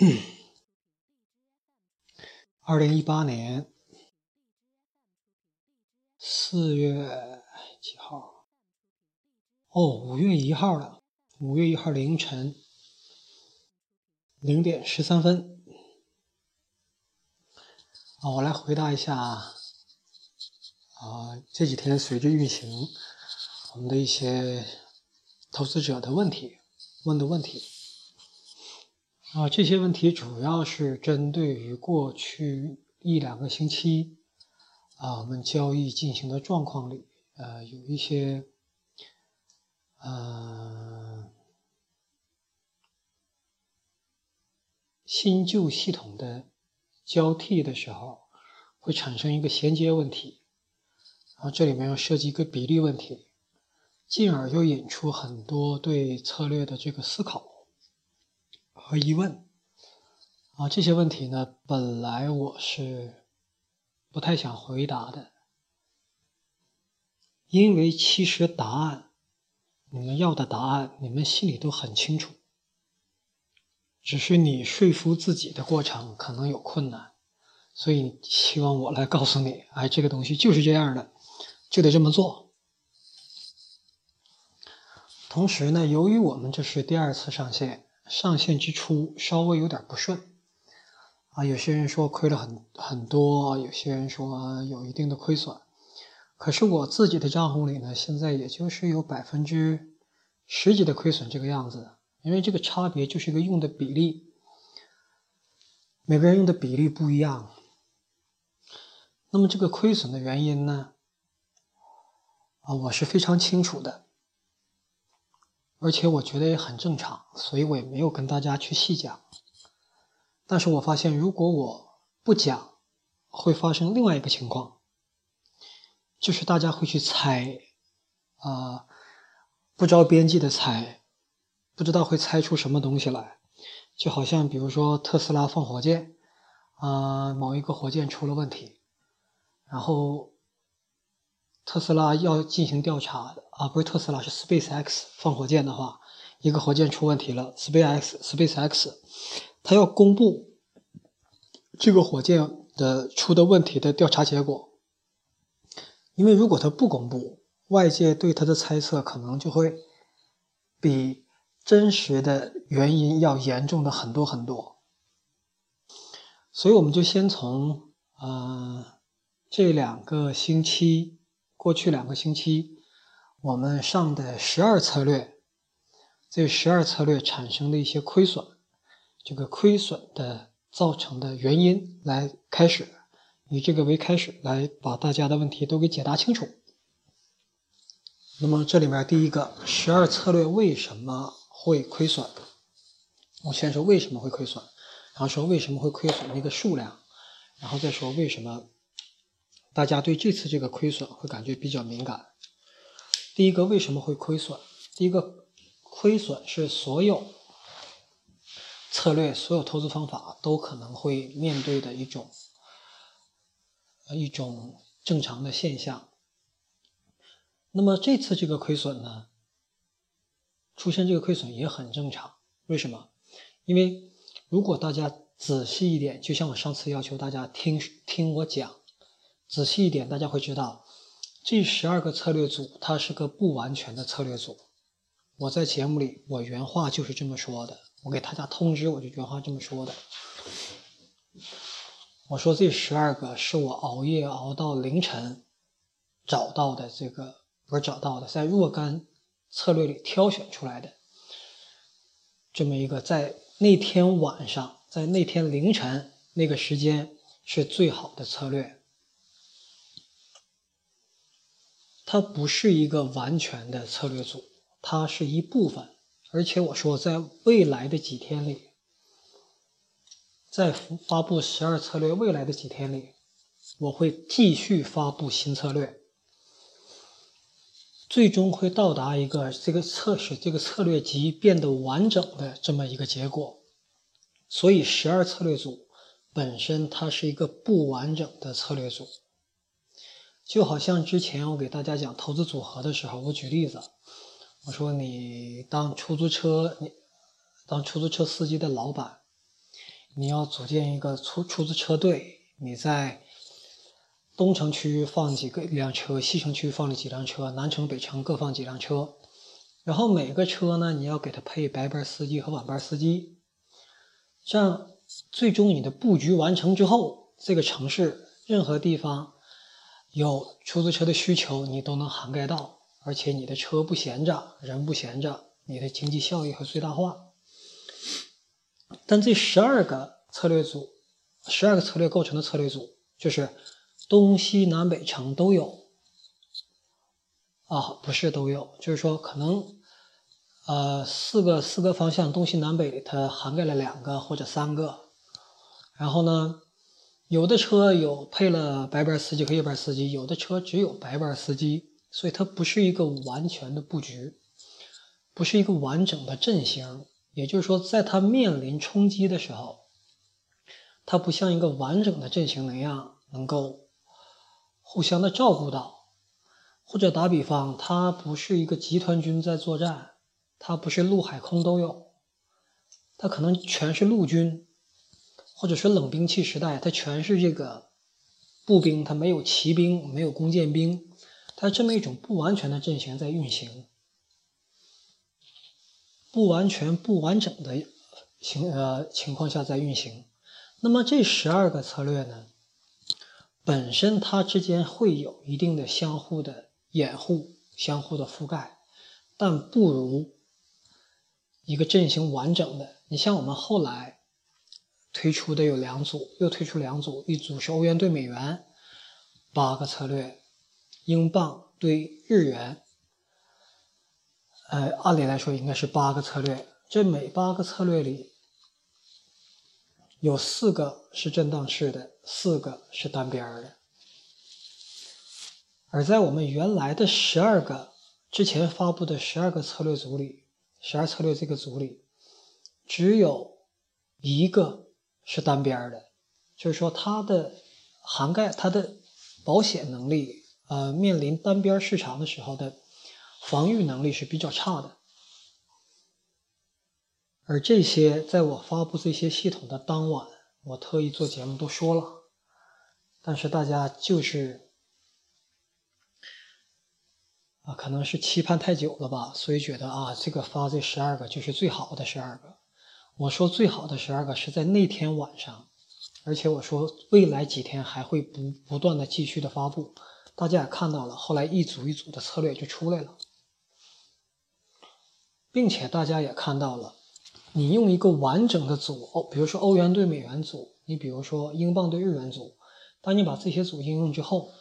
嗯 二零一八年四月几号？哦，五月一号了。五月一号凌晨零点十三分。啊，我来回答一下啊，这几天随着运行我们的一些投资者的问题问的问题。啊，这些问题主要是针对于过去一两个星期啊，我们交易进行的状况里，呃，有一些呃新旧系统的交替的时候，会产生一个衔接问题，然后这里面又涉及一个比例问题，进而又引出很多对策略的这个思考。和疑问啊，这些问题呢，本来我是不太想回答的，因为其实答案，你们要的答案，你们心里都很清楚，只是你说服自己的过程可能有困难，所以希望我来告诉你，哎，这个东西就是这样的，就得这么做。同时呢，由于我们这是第二次上线。上线之初稍微有点不顺啊，有些人说亏了很很多，有些人说有一定的亏损。可是我自己的账户里呢，现在也就是有百分之十几的亏损这个样子。因为这个差别就是一个用的比例，每个人用的比例不一样。那么这个亏损的原因呢，啊，我是非常清楚的。而且我觉得也很正常，所以我也没有跟大家去细讲。但是我发现，如果我不讲，会发生另外一个情况，就是大家会去猜，啊，不着边际的猜，不知道会猜出什么东西来。就好像比如说特斯拉放火箭，啊，某一个火箭出了问题，然后。特斯拉要进行调查的啊，不是特斯拉，是 SpaceX 放火箭的话，一个火箭出问题了，SpaceX SpaceX 它要公布这个火箭的出的问题的调查结果，因为如果它不公布，外界对它的猜测可能就会比真实的原因要严重的很多很多，所以我们就先从呃这两个星期。过去两个星期，我们上的十二策略，这十二策略产生的一些亏损，这个亏损的造成的原因来开始，以这个为开始，来把大家的问题都给解答清楚。那么这里面第一个十二策略为什么会亏损？我先说为什么会亏损，然后说为什么会亏损那个数量，然后再说为什么。大家对这次这个亏损会感觉比较敏感。第一个为什么会亏损？第一个亏损是所有策略、所有投资方法都可能会面对的一种一种正常的现象。那么这次这个亏损呢，出现这个亏损也很正常。为什么？因为如果大家仔细一点，就像我上次要求大家听听我讲。仔细一点，大家会知道，这十二个策略组它是个不完全的策略组。我在节目里，我原话就是这么说的。我给大家通知，我就原话这么说的。我说这十二个是我熬夜熬到凌晨找到的，这个不是找到的，在若干策略里挑选出来的，这么一个在那天晚上，在那天凌晨那个时间是最好的策略。它不是一个完全的策略组，它是一部分。而且我说，在未来的几天里，在发布十二策略未来的几天里，我会继续发布新策略，最终会到达一个这个测试这个策略集变得完整的这么一个结果。所以，十二策略组本身它是一个不完整的策略组。就好像之前我给大家讲投资组合的时候，我举例子，我说你当出租车，你当出租车司机的老板，你要组建一个出出租车队，你在东城区放几个辆车，西城区放了几辆车，南城北城各放几辆车，然后每个车呢，你要给他配白班司机和晚班司机，这样最终你的布局完成之后，这个城市任何地方有出租车的需求，你都能涵盖到，而且你的车不闲着，人不闲着，你的经济效益和最大化。但这十二个策略组，十二个策略构成的策略组，就是东西南北城都有啊，不是都有，就是说可能呃四个四个方向东西南北它涵盖了两个或者三个，然后呢，有的车有配了白班司机和夜班司机，有的车只有白班司机，所以它不是一个完全的布局，不是一个完整的阵型。也就是说，在它面临冲击的时候，它不像一个完整的阵型那样能够互相的照顾到，或者打比方，它不是一个集团军在作战，它不是陆海空都有，它可能全是陆军，或者说冷兵器时代，它全是这个步兵，它没有骑兵，没有弓箭兵，它这么一种不完全的阵型在运行。不完全、不完整的情呃情况下在运行，那么这十二个策略呢，本身它之间会有一定的相互的掩护、相互的覆盖，但不如一个阵型完整的。你像我们后来推出的有两组，又推出两组，一组是欧元对美元八个策略，英镑对日元。呃，按理来说应该是八个策略，这每八个策略里有四个是震荡式的，四个是单边的。而在我们原来的十二个之前发布的十二个策略组里，十二策略这个组里，只有一个是单边的，就是说它的涵盖、它的保险能力，呃，面临单边市场的时候的。防御能力是比较差的，而这些在我发布这些系统的当晚，我特意做节目都说了，但是大家就是啊，可能是期盼太久了吧，所以觉得啊，这个发这十二个就是最好的十二个。我说最好的十二个是在那天晚上，而且我说未来几天还会不不断的继续的发布，大家也看到了，后来一组一组的策略就出来了。并且大家也看到了，你用一个完整的组，比如说欧元对美元组，你比如说英镑对日元组，当你把这些组应用之后，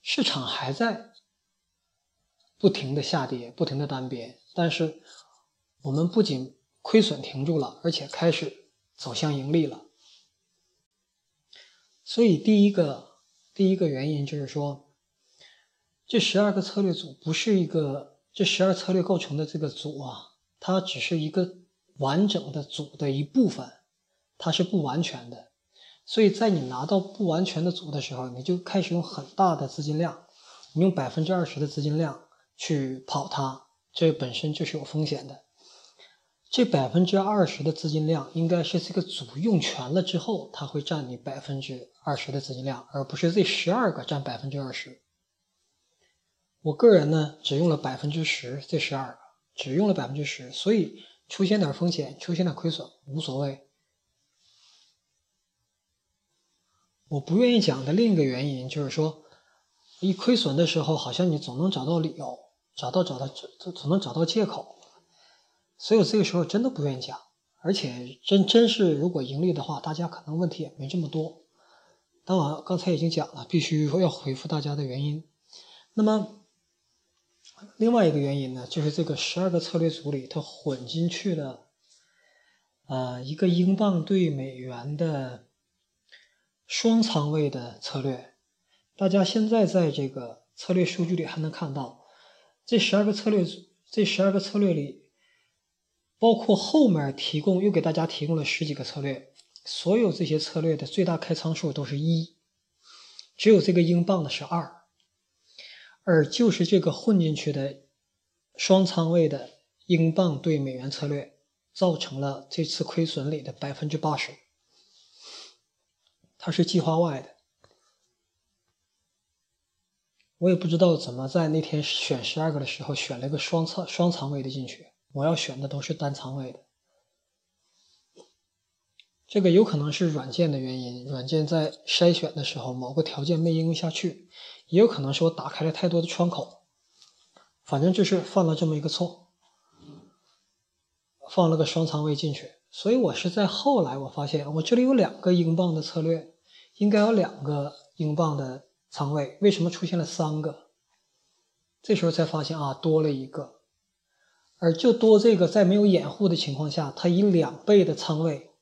市场还在不停的下跌，不停的单边，但是我们不仅亏损停住了，而且开始走向盈利了。所以第一个第一个原因就是说，这十二个策略组不是一个。这十二策略构成的这个组啊，它只是一个完整的组的一部分，它是不完全的。所以在你拿到不完全的组的时候，你就开始用很大的资金量，你用百分之二十的资金量去跑它，这本身就是有风险的。这百分之二十的资金量应该是这个组用全了之后，它会占你百分之二十的资金量，而不是这十二个占百分之二十。我个人呢，只用了百分之十，这十二个只用了百分之十，所以出现点风险，出现点亏损无所谓。我不愿意讲的另一个原因就是说，一亏损的时候，好像你总能找到理由，找到找到总总能找到借口，所以我这个时候真的不愿意讲。而且真真是如果盈利的话，大家可能问题也没这么多。但我刚才已经讲了，必须要回复大家的原因。那么。另外一个原因呢，就是这个十二个策略组里，它混进去了，呃，一个英镑对美元的双仓位的策略。大家现在在这个策略数据里还能看到，这十二个策略组，这十二个策略里，包括后面提供又给大家提供了十几个策略，所有这些策略的最大开仓数都是一，只有这个英镑的是二。而就是这个混进去的双仓位的英镑对美元策略，造成了这次亏损里的百分之八十，它是计划外的。我也不知道怎么在那天选十二个的时候选了个双仓双仓位的进去，我要选的都是单仓位的。这个有可能是软件的原因，软件在筛选的时候某个条件没应用下去，也有可能是我打开了太多的窗口。反正就是犯了这么一个错，放了个双仓位进去，所以我是在后来我发现我这里有两个英镑的策略，应该有两个英镑的仓位，为什么出现了三个？这时候才发现啊，多了一个，而就多这个，在没有掩护的情况下，它以两倍的仓位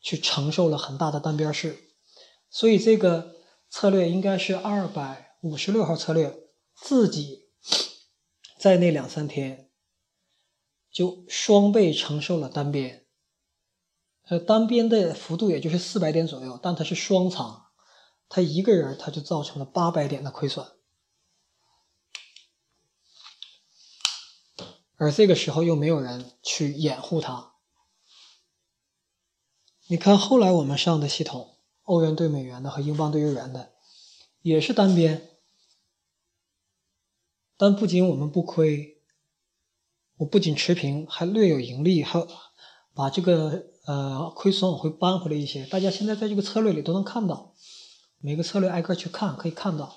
去承受了很大的单边式，所以这个策略应该是二百五十六号策略自己。在那两三天，就双倍承受了单边，呃，单边的幅度也就是四百点左右，但它是双仓，他一个人他就造成了八百点的亏损，而这个时候又没有人去掩护他。你看后来我们上的系统，欧元兑美元的和英镑兑日元的，也是单边。但不仅我们不亏，我不仅持平，还略有盈利，还把这个呃亏损往回扳回来一些。大家现在在这个策略里都能看到，每个策略挨个去看，可以看到。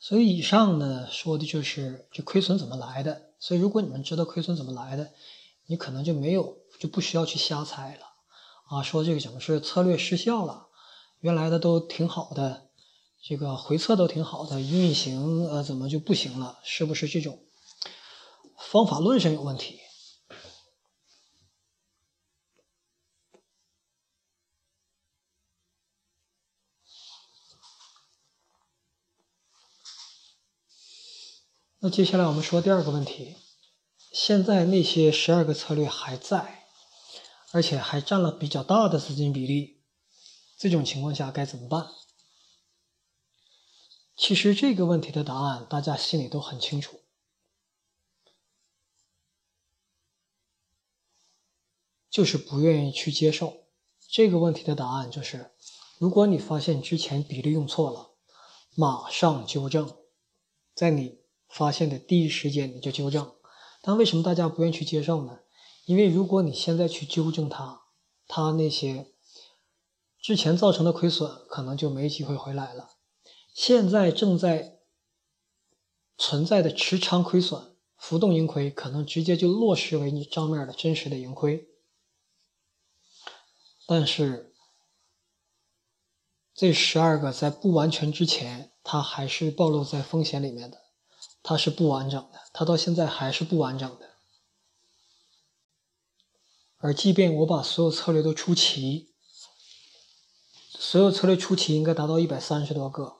所以以上呢说的就是这亏损怎么来的。所以如果你们知道亏损怎么来的，你可能就没有就不需要去瞎猜了啊。说这个怎么是策略失效了？原来的都挺好的。这个回测都挺好的，运行呃怎么就不行了？是不是这种方法论上有问题？那接下来我们说第二个问题：现在那些十二个策略还在，而且还占了比较大的资金比例，这种情况下该怎么办？其实这个问题的答案，大家心里都很清楚，就是不愿意去接受这个问题的答案，就是如果你发现之前比例用错了，马上纠正，在你发现的第一时间你就纠正。但为什么大家不愿意去接受呢？因为如果你现在去纠正它，它那些之前造成的亏损可能就没机会回来了。现在正在存在的持仓亏损、浮动盈亏，可能直接就落实为你账面的真实的盈亏。但是这十二个在不完全之前，它还是暴露在风险里面的，它是不完整的，它到现在还是不完整的。而即便我把所有策略都出齐，所有策略出齐应该达到一百三十多个。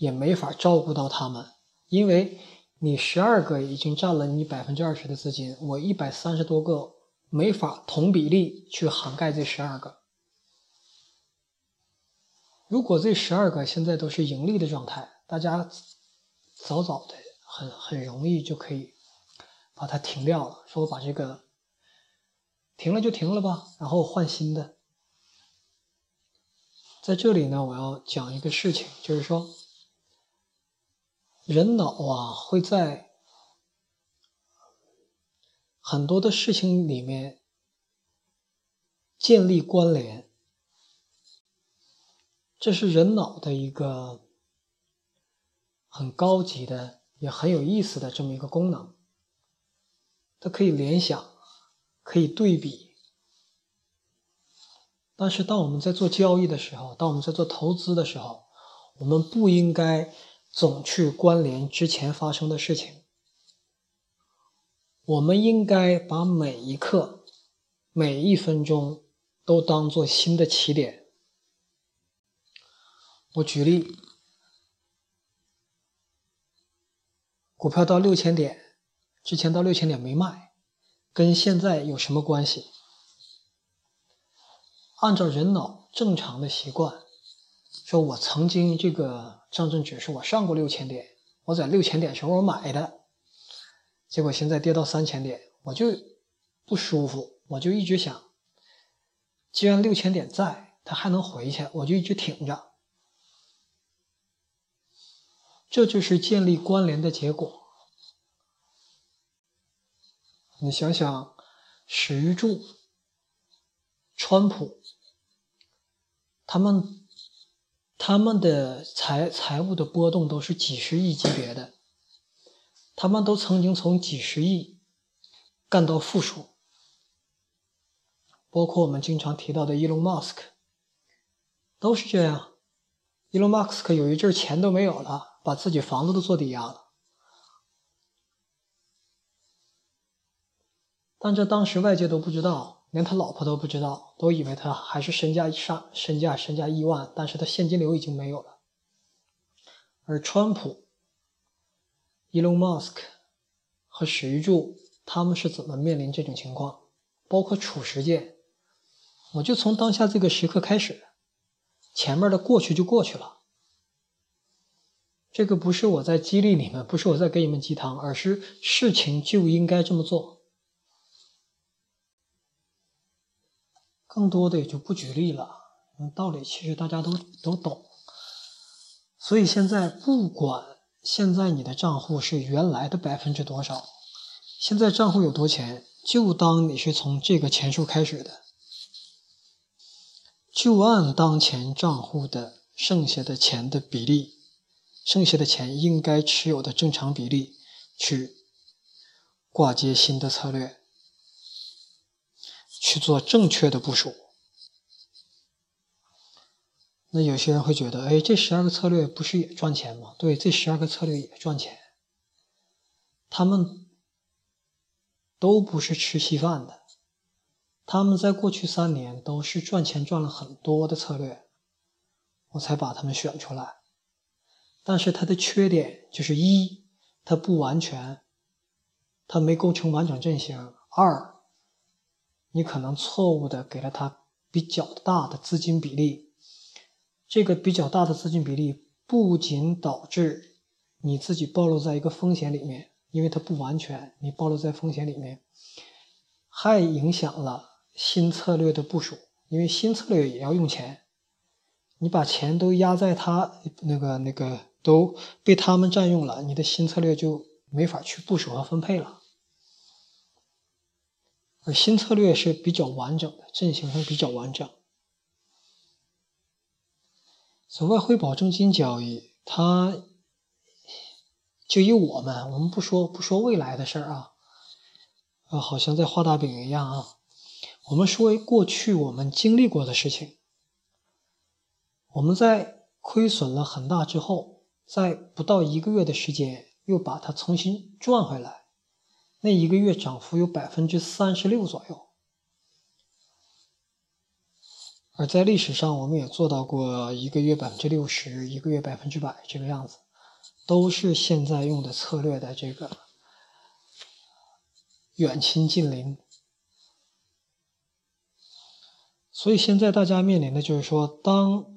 也没法照顾到他们，因为你十二个已经占了你百分之二十的资金，我一百三十多个没法同比例去涵盖这十二个。如果这十二个现在都是盈利的状态，大家早早的很很容易就可以把它停掉了，说我把这个停了就停了吧，然后换新的。在这里呢，我要讲一个事情，就是说。人脑啊，会在很多的事情里面建立关联，这是人脑的一个很高级的、也很有意思的这么一个功能。它可以联想，可以对比。但是，当我们在做交易的时候，当我们在做投资的时候，我们不应该。总去关联之前发生的事情，我们应该把每一刻、每一分钟都当做新的起点。我举例，股票到六千点之前到六千点没卖，跟现在有什么关系？按照人脑正常的习惯。说我曾经这个上证指数我上过六千点，我在六千点时候我买的，结果现在跌到三千点，我就不舒服，我就一直想，既然六千点在，它还能回去，我就一直挺着。这就是建立关联的结果。你想想，史玉柱、川普，他们他们的财财务的波动都是几十亿级别的。他们都曾经从几十亿干到负数，包括我们经常提到的伊隆马斯克，都是这样。伊隆马斯克有一阵钱都没有了，把自己房子都做抵押了，但这当时外界都不知道，连他老婆都不知道，都以为他还是身价上身价身价亿万，但是他现金流已经没有了。而川普。Elon Musk 和史玉柱他们是怎么面临这种情况？包括褚时健，我就从当下这个时刻开始，前面的过去就过去了。这个不是我在激励你们，不是我在给你们鸡汤，而是事情就应该这么做。更多的也就不举例了，道理其实大家都都懂。所以现在不管。现在你的账户是原来的百分之多少？现在账户有多钱，就当你是从这个钱数开始的，就按当前账户的剩下的钱的比例，剩下的钱应该持有的正常比例去挂接新的策略，去做正确的部署。那有些人会觉得，哎，这十二个策略不是也赚钱吗？对，这十二个策略也赚钱。他们都不是吃稀饭的，他们在过去三年都是赚钱赚了很多的策略，我才把他们选出来。但是它的缺点就是一，它不完全，它没构成完整阵型；二，你可能错误的给了它比较大的资金比例。这个比较大的资金比例不仅导致你自己暴露在一个风险里面，因为它不完全，你暴露在风险里面，还影响了新策略的部署，因为新策略也要用钱，你把钱都压在它那个那个都被他们占用了，你的新策略就没法去部署和分配了。而新策略是比较完整的，阵型上比较完整。所外汇保证金交易，它就以我们，我们不说不说未来的事儿啊，啊，好像在画大饼一样啊。我们说过去我们经历过的事情，我们在亏损了很大之后，在不到一个月的时间又把它重新赚回来，那一个月涨幅有百分之三十六左右。而在历史上，我们也做到过一个月百分之六十，一个月百分之百这个样子，都是现在用的策略的这个远亲近邻。所以现在大家面临的就是说，当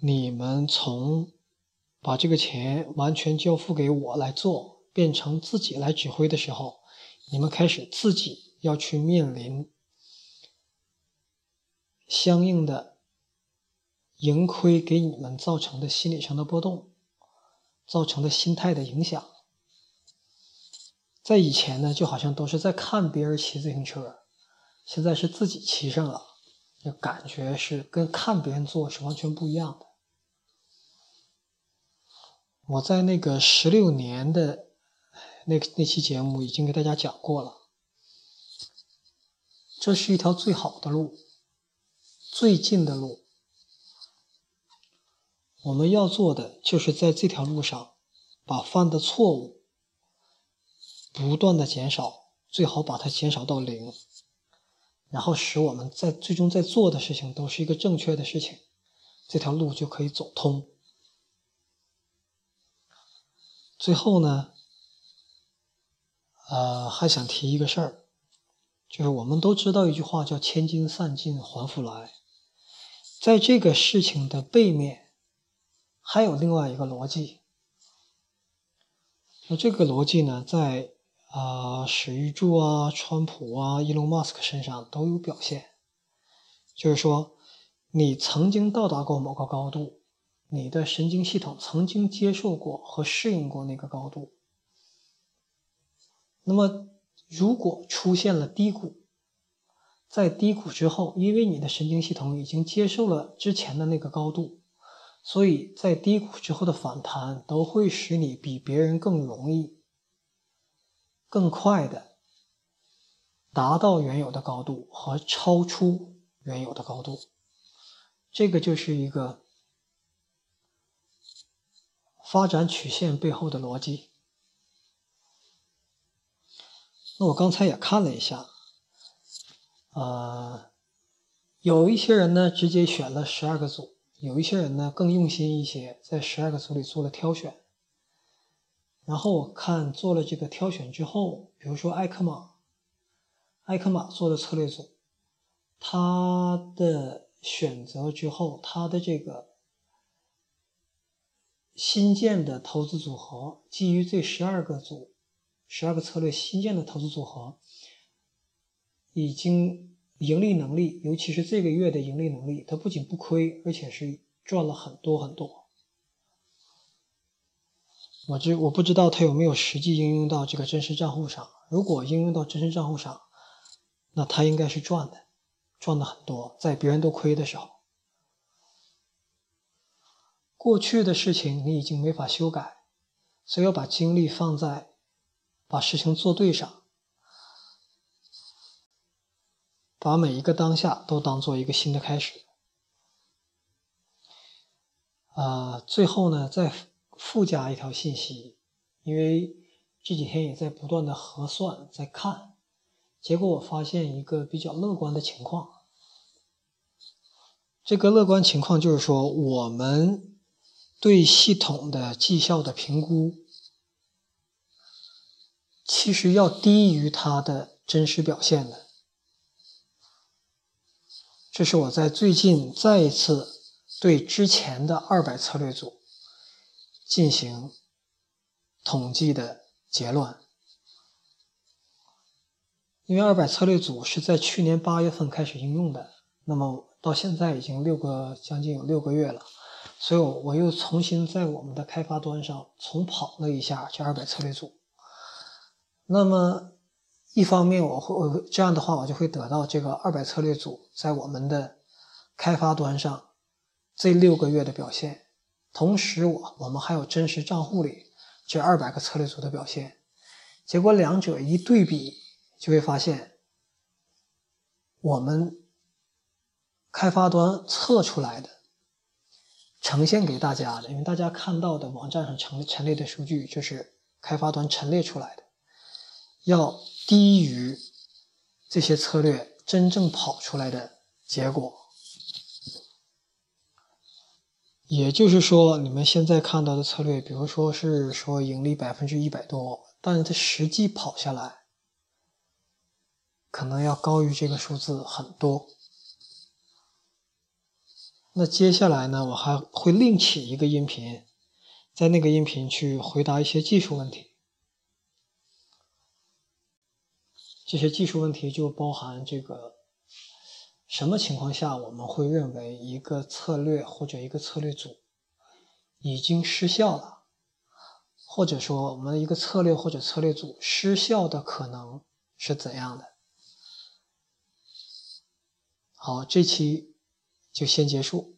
你们从把这个钱完全交付给我来做，变成自己来指挥的时候，你们开始自己要去面临。相应的盈亏给你们造成的心理上的波动，造成的心态的影响，在以前呢，就好像都是在看别人骑自行车，现在是自己骑上了，就感觉是跟看别人做是完全不一样的。我在那个十六年的那那期节目已经给大家讲过了，这是一条最好的路。最近的路，我们要做的就是在这条路上，把犯的错误不断的减少，最好把它减少到零，然后使我们在最终在做的事情都是一个正确的事情，这条路就可以走通。最后呢，呃，还想提一个事儿，就是我们都知道一句话叫“千金散尽还复来”。在这个事情的背面，还有另外一个逻辑。那这个逻辑呢，在啊史玉柱啊、川普啊、伊隆马斯克身上都有表现，就是说你曾经到达过某个高度，你的神经系统曾经接受过和适应过那个高度，那么如果出现了低谷，在低谷之后，因为你的神经系统已经接受了之前的那个高度，所以在低谷之后的反弹都会使你比别人更容易、更快的达到原有的高度和超出原有的高度。这个就是一个发展曲线背后的逻辑。那我刚才也看了一下。呃，有一些人呢直接选了十二个组，有一些人呢更用心一些，在十二个组里做了挑选。然后我看做了这个挑选之后，比如说艾克玛，艾克玛做的策略组，他的选择之后，他的这个新建的投资组合，基于这十二个组、十二个策略新建的投资组合。已经盈利能力，尤其是这个月的盈利能力，它不仅不亏，而且是赚了很多很多。我知我不知道它有没有实际应用到这个真实账户上。如果应用到真实账户上，那它应该是赚的，赚的很多，在别人都亏的时候。过去的事情你已经没法修改，所以要把精力放在把事情做对上。把每一个当下都当做一个新的开始，啊，最后呢，再附加一条信息，因为这几天也在不断的核算，在看，结果我发现一个比较乐观的情况。这个乐观情况就是说，我们对系统的绩效的评估，其实要低于它的真实表现的。这是我在最近再一次对之前的二百策略组进行统计的结论。因为二百策略组是在去年八月份开始应用的，那么到现在已经六个将近有六个月了，所以我又重新在我们的开发端上重跑了一下这二百策略组。那么。一方面，我会这样的话，我就会得到这个二百策略组在我们的开发端上这六个月的表现。同时，我我们还有真实账户里这二百个策略组的表现。结果两者一对比，就会发现我们开发端测出来的、呈现给大家的，因为大家看到的网站上陈陈列的数据就是开发端陈列出来的，要。低于这些策略真正跑出来的结果，也就是说，你们现在看到的策略，比如说是说盈利百分之一百多，但是它实际跑下来，可能要高于这个数字很多。那接下来呢，我还会另起一个音频，在那个音频去回答一些技术问题。这些技术问题就包含这个：什么情况下我们会认为一个策略或者一个策略组已经失效了，或者说我们一个策略或者策略组失效的可能是怎样的？好，这期就先结束。